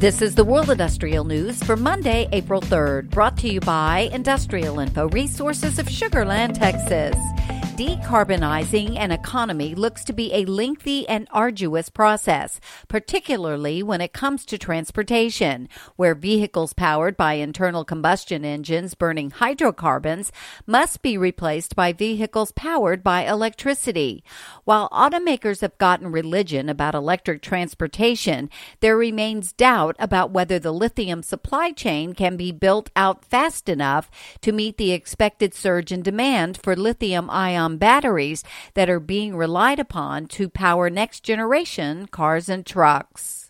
This is the World Industrial News for Monday, April 3rd, brought to you by Industrial Info Resources of Sugarland, Texas. Decarbonizing an economy looks to be a lengthy and arduous process, particularly when it comes to transportation, where vehicles powered by internal combustion engines burning hydrocarbons must be replaced by vehicles powered by electricity. While automakers have gotten religion about electric transportation, there remains doubt about whether the lithium supply chain can be built out fast enough to meet the expected surge in demand for lithium ion Um, batteries that are being relied upon to power next generation cars and trucks.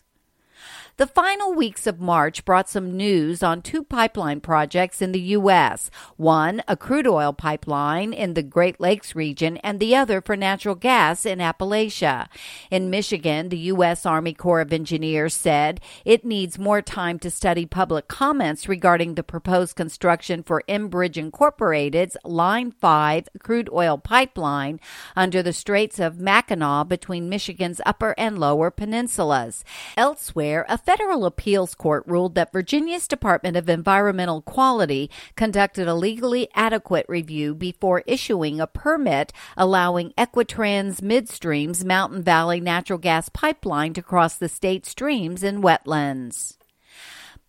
The final weeks of March brought some news on two pipeline projects in the U.S. One, a crude oil pipeline in the Great Lakes region, and the other for natural gas in Appalachia. In Michigan, the U.S. Army Corps of Engineers said it needs more time to study public comments regarding the proposed construction for Enbridge Incorporated's Line 5 crude oil pipeline under the Straits of Mackinac between Michigan's upper and lower peninsulas. Elsewhere, a federal appeals court ruled that Virginia's Department of Environmental Quality conducted a legally adequate review before issuing a permit allowing Equitrans Midstream's Mountain Valley natural gas pipeline to cross the state streams and wetlands.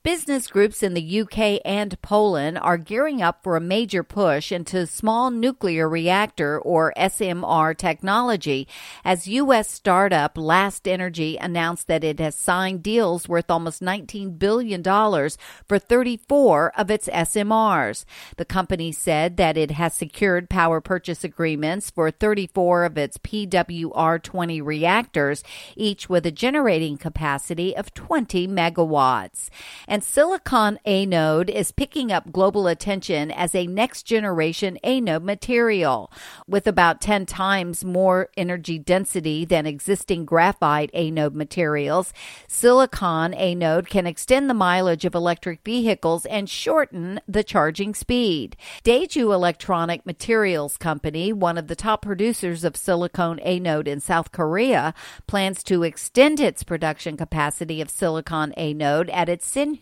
Business groups in the UK and Poland are gearing up for a major push into small nuclear reactor or SMR technology as U.S. startup Last Energy announced that it has signed deals worth almost $19 billion for 34 of its SMRs. The company said that it has secured power purchase agreements for 34 of its PWR 20 reactors, each with a generating capacity of 20 megawatts and silicon anode is picking up global attention as a next generation anode material. With about 10 times more energy density than existing graphite anode materials, silicon anode can extend the mileage of electric vehicles and shorten the charging speed. Daejoo Electronic Materials Company, one of the top producers of silicon anode in South Korea, plans to extend its production capacity of silicon anode at its Siheung